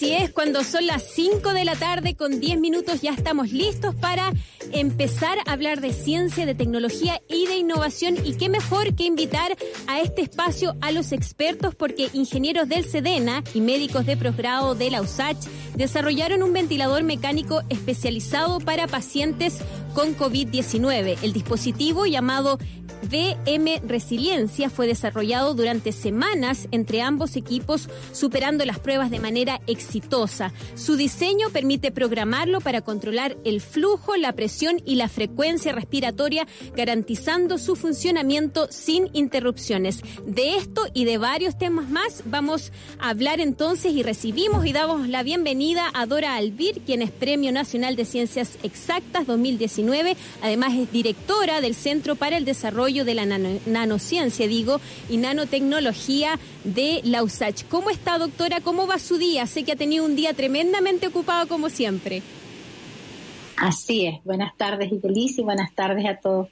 Así es, cuando son las 5 de la tarde con 10 minutos ya estamos listos para empezar a hablar de ciencia, de tecnología y de innovación. Y qué mejor que invitar a este espacio a los expertos porque ingenieros del SEDENA y médicos de posgrado de la USACH desarrollaron un ventilador mecánico especializado para pacientes con COVID-19. El dispositivo llamado VM Resiliencia fue desarrollado durante semanas entre ambos equipos, superando las pruebas de manera exitosa. Su diseño permite programarlo para controlar el flujo, la presión y la frecuencia respiratoria, garantizando su funcionamiento sin interrupciones. De esto y de varios temas más vamos a hablar entonces y recibimos y damos la bienvenida a Dora Albir, quien es Premio Nacional de Ciencias Exactas 2019. Además es directora del Centro para el Desarrollo de la nanociencia, digo, y nanotecnología de la USACH. ¿Cómo está, doctora? ¿Cómo va su día? Sé que ha tenido un día tremendamente ocupado como siempre. Así es. Buenas tardes, Ibelis, y buenas tardes a todos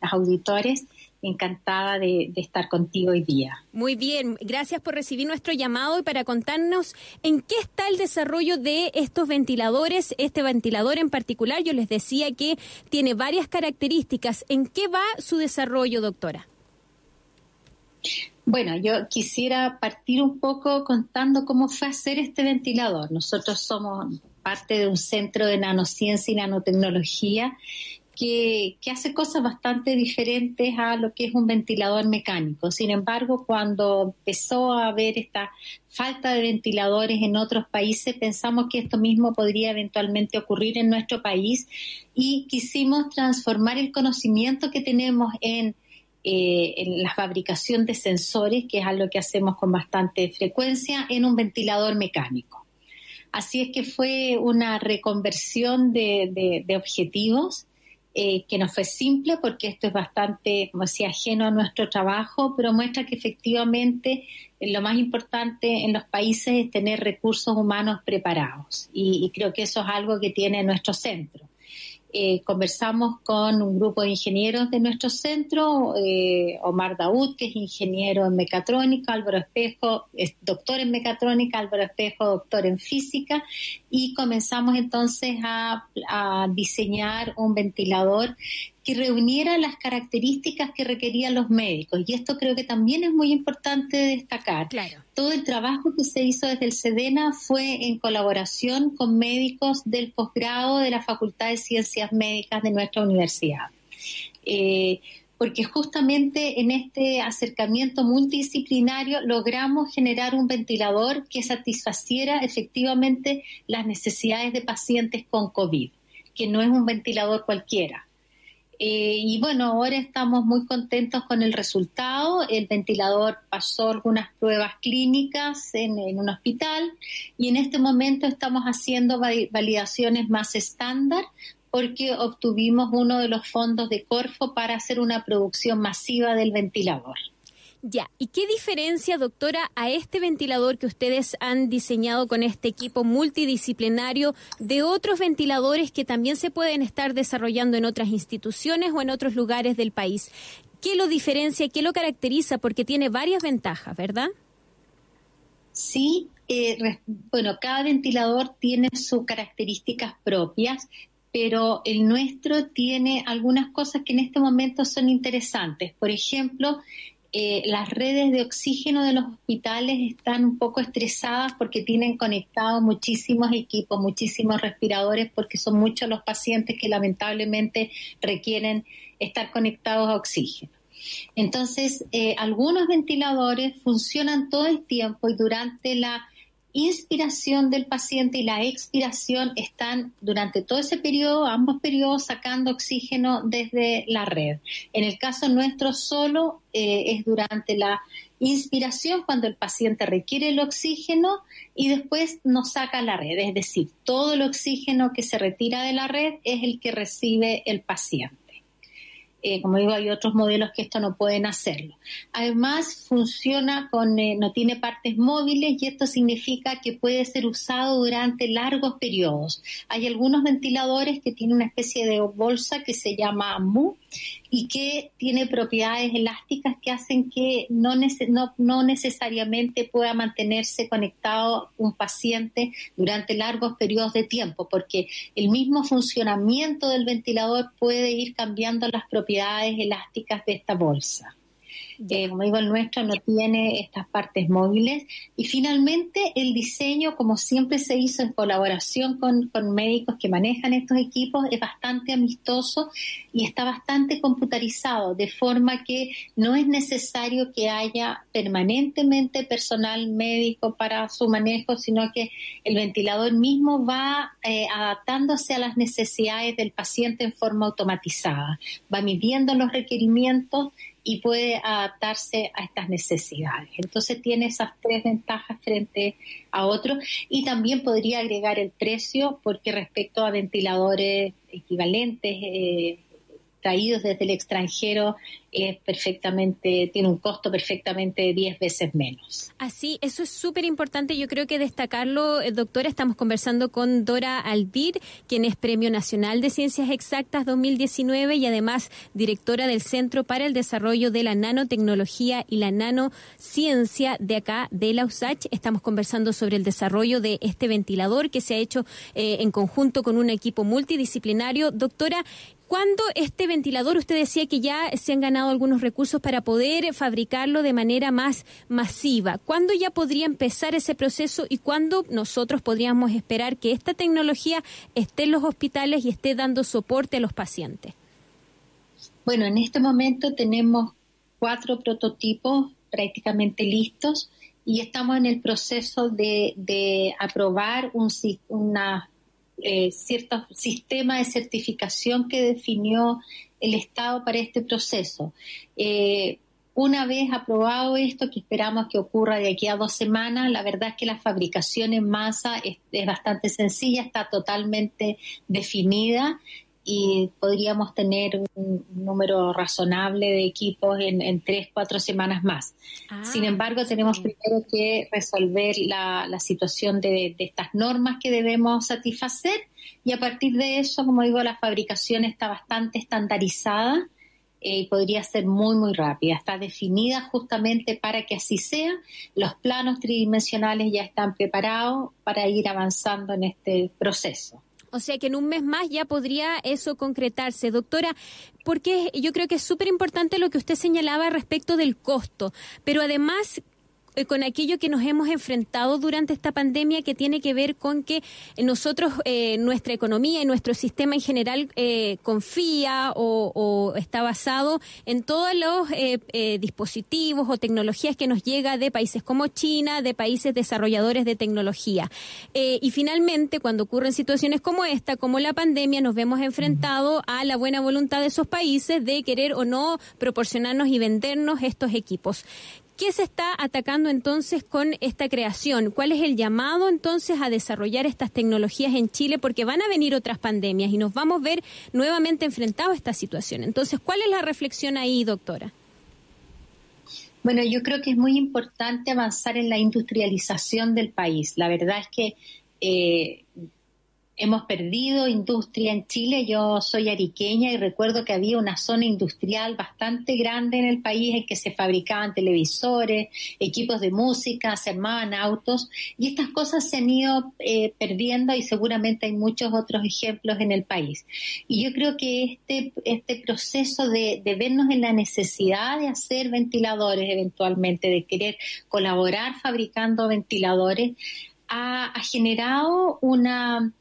los auditores encantada de, estar contigo hoy día. Muy bien, gracias por recibir nuestro llamado y para contarnos en qué está el desarrollo de estos ventiladores, este ventilador en particular. Yo les decía que tiene varias características. ¿En qué va su desarrollo, doctora? Bueno, yo quisiera partir un poco contando cómo fue hacer este ventilador. Nosotros somos parte de un centro de nanociencia y nanotecnología que, hace cosas bastante diferentes a lo que es un ventilador mecánico. Sin embargo, cuando empezó a haber esta falta de ventiladores en otros países, pensamos que esto mismo podría eventualmente ocurrir en nuestro país y quisimos transformar el conocimiento que tenemos en eh, la fabricación de sensores, que es algo que hacemos con bastante frecuencia, en un ventilador mecánico. Así es que fue una reconversión de objetivos eh, que no fue simple porque esto es bastante, como decía, ajeno a nuestro trabajo, pero muestra que efectivamente eh, lo más importante en los países es tener recursos humanos preparados y creo que eso es algo que tiene nuestro centro. Eh, conversamos con un grupo de ingenieros de nuestro centro, eh, Omar Daud, que es ingeniero en mecatrónica, Álvaro Espejo, es doctor en mecatrónica, Álvaro Espejo, doctor en física, y comenzamos entonces a diseñar un ventilador que reuniera las características que requerían los médicos. Y esto creo que también es muy importante destacar. Todo el trabajo que se hizo desde el SEDENA fue en colaboración con médicos del posgrado de la Facultad de Ciencias Médicas de nuestra universidad. Eh, porque justamente en este acercamiento multidisciplinario logramos generar un ventilador que satisfaciera efectivamente las necesidades de pacientes con COVID, que no es un ventilador cualquiera. Eh, y bueno, ahora estamos muy contentos con el resultado. El ventilador pasó algunas pruebas clínicas en, un hospital y en este momento estamos haciendo validaciones más estándar porque obtuvimos uno de los fondos de Corfo para hacer una producción masiva del ventilador. Ya, ¿y qué diferencia, doctora, a este ventilador que ustedes han diseñado con este equipo multidisciplinario de otros ventiladores que también se pueden estar desarrollando en otras instituciones o en otros lugares del país? ¿Qué lo diferencia, qué lo caracteriza? Porque tiene varias ventajas, ¿verdad? Sí, eh, bueno, cada ventilador tiene sus características propias, pero el nuestro tiene algunas cosas que en este momento son interesantes. Por ejemplo, eh, las redes de oxígeno de los hospitales están un poco estresadas porque tienen conectados muchísimos equipos, muchísimos respiradores, porque son muchos los pacientes que lamentablemente requieren estar conectados a oxígeno. Entonces, eh, algunos ventiladores funcionan todo el tiempo y durante la inspiración del paciente y la expiración están durante todo ese periodo, ambos periodos, sacando oxígeno desde la red. En el caso nuestro solo eh, es durante la inspiración cuando el paciente requiere el oxígeno y después nos saca la red, es decir, todo el oxígeno que se retira de la red es el que recibe el paciente. Eh, como digo, hay otros modelos que esto no pueden hacerlo. Además, funciona con, eh, no tiene partes móviles y esto significa que puede ser usado durante largos periodos. Hay algunos ventiladores que tienen una especie de bolsa que se llama MU, y que tiene propiedades elásticas que hacen que no, necesariamente pueda mantenerse conectado un paciente durante largos periodos de tiempo, porque el mismo funcionamiento del ventilador puede ir cambiando las propiedades elásticas de esta bolsa como digo, el nuestro no tiene estas partes móviles. Y finalmente, el diseño, como siempre se hizo en colaboración con, médicos que manejan estos equipos, es bastante amistoso y está bastante computarizado, de forma que no es necesario que haya permanentemente personal médico para su manejo, sino que el ventilador mismo va eh, adaptándose a las necesidades del paciente en forma automatizada, va midiendo los requerimientos y puede adaptarse a estas necesidades. Entonces tiene esas tres ventajas frente a otros y también podría agregar el precio porque respecto a ventiladores equivalentes eh, traídos desde el extranjero es perfectamente, tiene un costo perfectamente 10 veces menos. Así, eso es súper importante. Yo creo que destacarlo, eh, doctora, estamos conversando con Dora Aldir, quien es Premio Nacional de Ciencias Exactas 2019 y además directora del Centro para el Desarrollo de la Nanotecnología y la Nanociencia de acá de la USACH. Estamos conversando sobre el desarrollo de este ventilador que se ha hecho eh, en conjunto con un equipo multidisciplinario. Doctora, ¿Cuándo este ventilador, usted decía que ya se han ganado algunos recursos para poder fabricarlo de manera más masiva? ¿Cuándo ya podría empezar ese proceso y cuándo nosotros podríamos esperar que esta tecnología esté en los hospitales y esté dando soporte a los pacientes? Bueno, en este momento tenemos cuatro prototipos prácticamente listos y estamos en el proceso de, aprobar un, una eh, cierto sistema de certificación que definió el Estado para este proceso. Eh, una vez aprobado esto, que esperamos que ocurra de aquí a dos semanas, la verdad es que la fabricación en masa es bastante sencilla, está totalmente definida y podríamos tener un número razonable de equipos en, tres, cuatro semanas más. Ah, Sin embargo, tenemos primero que resolver la, situación de, estas normas que debemos satisfacer y a partir de eso, como digo, la fabricación está bastante estandarizada eh, y podría ser muy, muy rápida. Está definida justamente para que así sea. Los planos tridimensionales ya están preparados para ir avanzando en este proceso. O sea que en un mes más ya podría eso concretarse. Doctora, porque yo creo que es súper importante lo que usted señalaba respecto del costo, pero además con aquello que nos hemos enfrentado durante esta pandemia que tiene que ver con que nosotros, eh, nuestra economía y nuestro sistema en general eh, confía o, está basado en todos los dispositivos o tecnologías que nos llega de países como China, de países desarrolladores de tecnología. y finalmente, cuando ocurren situaciones como esta, como la pandemia, nos vemos enfrentados a la buena voluntad de esos países de querer o no proporcionarnos y vendernos estos equipos. ¿Qué se está atacando entonces con esta creación? ¿Cuál es el llamado entonces a desarrollar estas tecnologías en Chile? Porque van a venir otras pandemias y nos vamos a ver nuevamente enfrentados a esta situación. Entonces, ¿cuál es la reflexión ahí, doctora? Bueno, yo creo que es muy importante avanzar en la industrialización del país. La verdad es que eh, hemos perdido industria en Chile. Yo soy ariqueña y recuerdo que había una zona industrial bastante grande en el país en que se fabricaban televisores, equipos de música, se armaban autos y estas cosas se han ido eh, perdiendo y seguramente hay muchos otros ejemplos en el país. Y yo creo que este, este proceso de, de vernos en la necesidad de hacer ventiladores eventualmente, de querer colaborar fabricando ventiladores, ha, generado una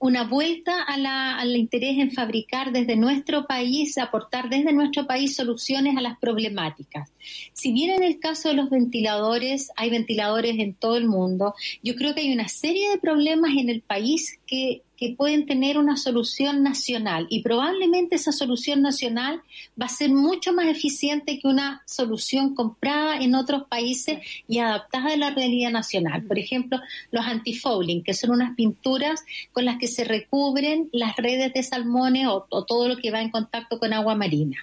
una vuelta al interés en fabricar desde nuestro país, aportar desde nuestro país soluciones a las problemáticas. Si bien en el caso de los ventiladores, hay ventiladores en todo el mundo, yo creo que hay una serie de problemas en el país que que pueden tener una solución nacional y probablemente esa solución nacional va a ser mucho más eficiente que una solución comprada en otros países y adaptada a la realidad nacional. Por ejemplo, los antifouling, que son unas pinturas con las que se recubren las redes de salmones o, todo lo que va en contacto con agua marina.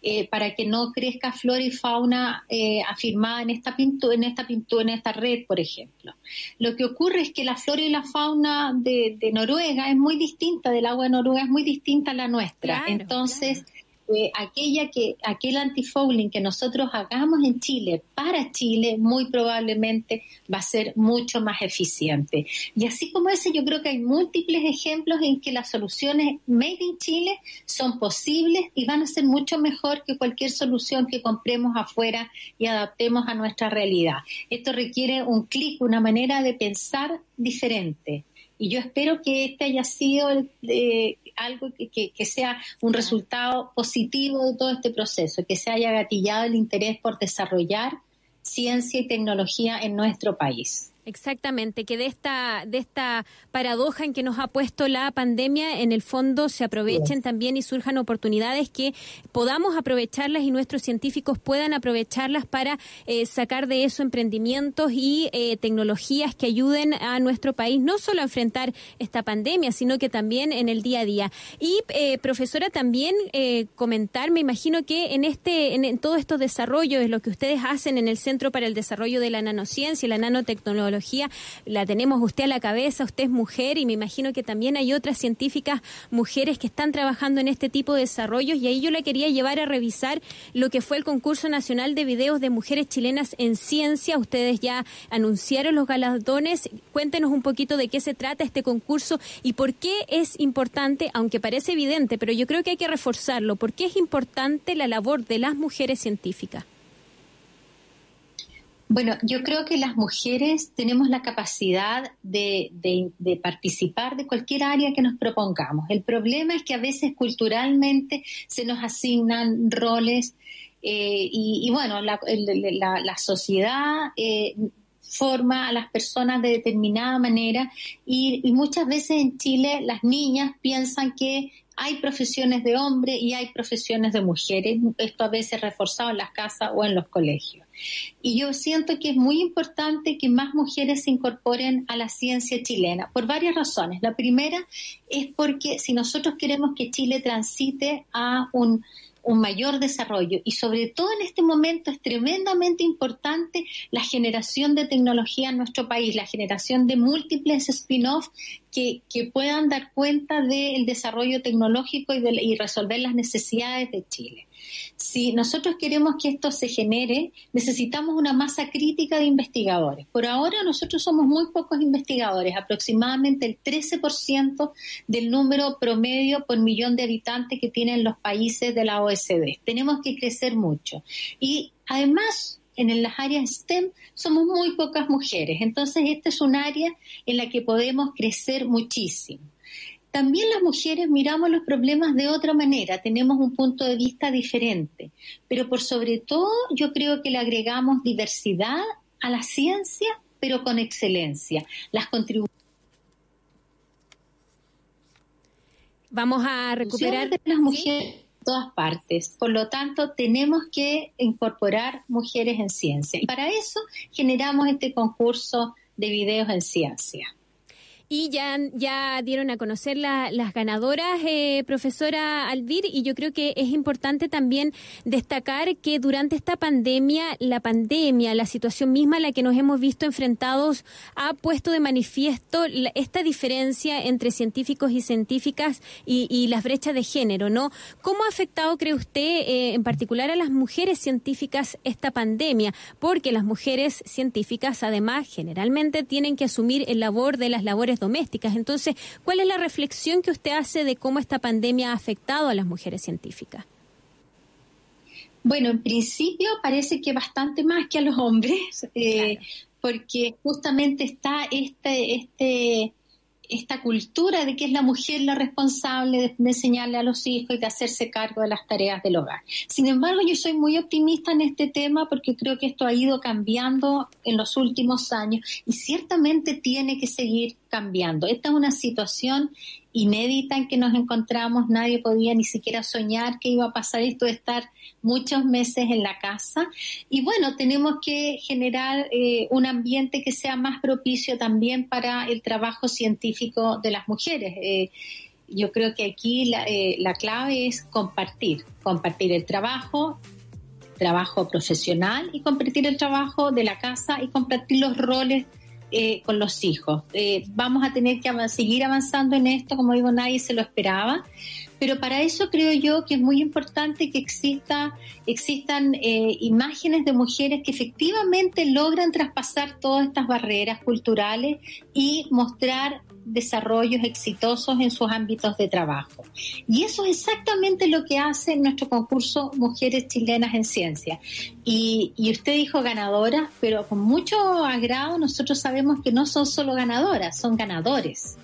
Eh, para que no crezca flora y fauna eh, afirmada en esta pintura, en esta pintura, en esta red, por ejemplo. Lo que ocurre es que la flora y la fauna de, Noruega es muy distinta, del agua de Noruega es muy distinta a la nuestra. Entonces, eh, aquella que, aquel antifouling que nosotros hagamos en Chile para Chile, muy probablemente va a ser mucho más eficiente. Y así como ese, yo creo que hay múltiples ejemplos en que las soluciones made in Chile son posibles y van a ser mucho mejor que cualquier solución que compremos afuera y adaptemos a nuestra realidad. Esto requiere un clic, una manera de pensar diferente. Y yo espero que este haya sido eh, algo que, que, sea un resultado positivo de todo este proceso, que se haya gatillado el interés por desarrollar ciencia y tecnología en nuestro país. Exactamente, que de esta, de esta paradoja en que nos ha puesto la pandemia, en el fondo se aprovechen también y surjan oportunidades que podamos aprovecharlas y nuestros científicos puedan aprovecharlas para eh, sacar de eso emprendimientos y eh, tecnologías que ayuden a nuestro país no solo a enfrentar esta pandemia, sino que también en el día a día. Y eh, profesora, también comentar, me imagino que en este, en, en todos estos desarrollos, lo que ustedes hacen en el Centro para el Desarrollo de la Nanociencia y la Nanotecnología, la tenemos usted a la cabeza, usted es mujer y me imagino que también hay otras científicas mujeres que están trabajando en este tipo de desarrollos y ahí yo la quería llevar a revisar lo que fue el concurso nacional de videos de mujeres chilenas en ciencia. Ustedes ya anunciaron los galardones. Cuéntenos un poquito de qué se trata este concurso y por qué es importante, aunque parece evidente, pero yo creo que hay que reforzarlo. ¿Por qué es importante la labor de las mujeres científicas? Bueno, yo creo que las mujeres tenemos la capacidad de, participar de cualquier área que nos propongamos. El problema es que a veces culturalmente se nos asignan roles eh, y, bueno, la, sociedad eh, forma a las personas de determinada manera y, y muchas veces en Chile las niñas piensan que hay profesiones de hombres y hay profesiones de mujeres, esto a veces reforzado en las casas o en los colegios. Y yo siento que es muy importante que más mujeres se incorporen a la ciencia chilena, por varias razones. La primera es porque si nosotros queremos que Chile transite a un un mayor desarrollo y sobre todo en este momento es tremendamente importante la generación de tecnología en nuestro país, la generación de múltiples spin-offs que, puedan dar cuenta del desarrollo tecnológico y, y resolver las necesidades de Chile. Si nosotros queremos que esto se genere, necesitamos una masa crítica de investigadores. Por ahora nosotros somos muy pocos investigadores, aproximadamente el 13% del número promedio por millón de habitantes que tienen los países de la OSD. Tenemos que crecer mucho. Y además, en las áreas STEM somos muy pocas mujeres. Entonces, esta es un área en la que podemos crecer muchísimo también las mujeres miramos los problemas de otra manera, tenemos un punto de vista diferente, pero por sobre todo yo creo que le agregamos diversidad a la ciencia, pero con excelencia. Las contribuciones Vamos a recuperar de las mujeres en todas partes. Por lo tanto, tenemos que incorporar mujeres en ciencia. Y para eso generamos este concurso de videos en ciencia. Y ya, ya dieron a conocer las ganadoras, eh, profesora Alvir, y yo creo que es importante también destacar que durante esta pandemia, la pandemia, la situación misma a la que nos hemos visto enfrentados, ha puesto de manifiesto esta diferencia entre científicos y científicas y, las brechas de género, ¿no? ¿Cómo ha afectado, cree usted, eh, en particular a las mujeres científicas esta pandemia? Porque las mujeres científicas, además, generalmente tienen que asumir el labor de las labores domésticas. Entonces, ¿cuál es la reflexión que usted hace de cómo esta pandemia ha afectado a las mujeres científicas? Bueno, en principio parece que bastante más que a los hombres, eh, porque justamente está este, este esta cultura de que es la mujer la responsable de, enseñarle a los hijos y de hacerse cargo de las tareas del hogar. Sin embargo, yo soy muy optimista en este tema porque creo que esto ha ido cambiando en los últimos años y ciertamente tiene que seguir cambiando. Esta es una situación inédita en que nos encontramos, nadie podía ni siquiera soñar que iba a pasar esto de estar muchos meses en la casa. Y bueno, tenemos que generar eh, un ambiente que sea más propicio también para el trabajo científico de las mujeres. Eh, yo creo que aquí la, eh, la clave es compartir, compartir el trabajo, trabajo profesional y compartir el trabajo de la casa y compartir los roles eh, con los hijos. Eh, vamos a tener que seguir avanzando en esto, como digo, nadie se lo esperaba, pero para eso creo yo que es muy importante que exista, existan eh, imágenes de mujeres que efectivamente logran traspasar todas estas barreras culturales y mostrar desarrollos exitosos en sus ámbitos de trabajo. Y eso es exactamente lo que hace nuestro concurso Mujeres Chilenas en Ciencia. Y, y usted dijo ganadoras, pero con mucho agrado nosotros sabemos que no son solo ganadoras, son ganadores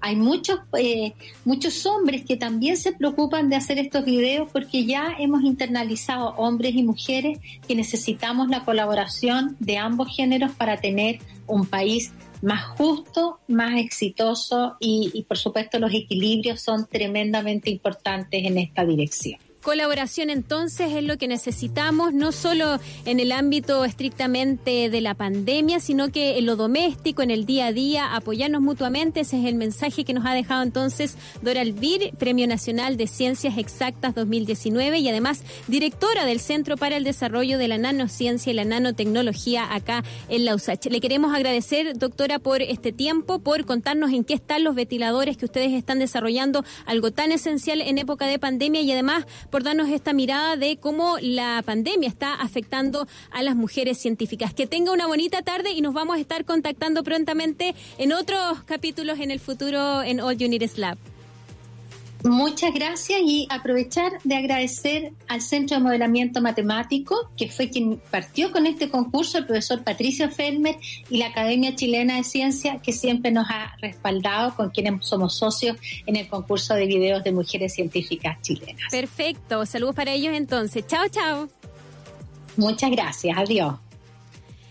hay muchos, eh, muchos hombres que también se preocupan de hacer estos videos porque ya hemos internalizado hombres y mujeres que necesitamos la colaboración de ambos géneros para tener un país más justo, más exitoso y, y por supuesto los equilibrios son tremendamente importantes en esta dirección. Colaboración entonces es lo que necesitamos, no solo en el ámbito estrictamente de la pandemia, sino que en lo doméstico, en el día a día, apoyarnos mutuamente. Ese es el mensaje que nos ha dejado entonces Dora Alvir, Premio Nacional de Ciencias Exactas 2019 y además directora del Centro para el Desarrollo de la Nanociencia y la Nanotecnología acá en la USACH. Le queremos agradecer, doctora, por este tiempo, por contarnos en qué están los ventiladores que ustedes están desarrollando, algo tan esencial en época de pandemia y además por darnos esta mirada de cómo la pandemia está afectando a las mujeres científicas. Que tenga una bonita tarde y nos vamos a estar contactando prontamente en otros capítulos en el futuro en All Unit Lab. Muchas gracias y aprovechar de agradecer al Centro de Modelamiento Matemático, que fue quien partió con este concurso, el profesor Patricio Felmer y la Academia Chilena de Ciencia, que siempre nos ha respaldado, con quienes somos socios en el concurso de videos de mujeres científicas chilenas. Perfecto, saludos para ellos entonces. Chao, chao. Muchas gracias, adiós.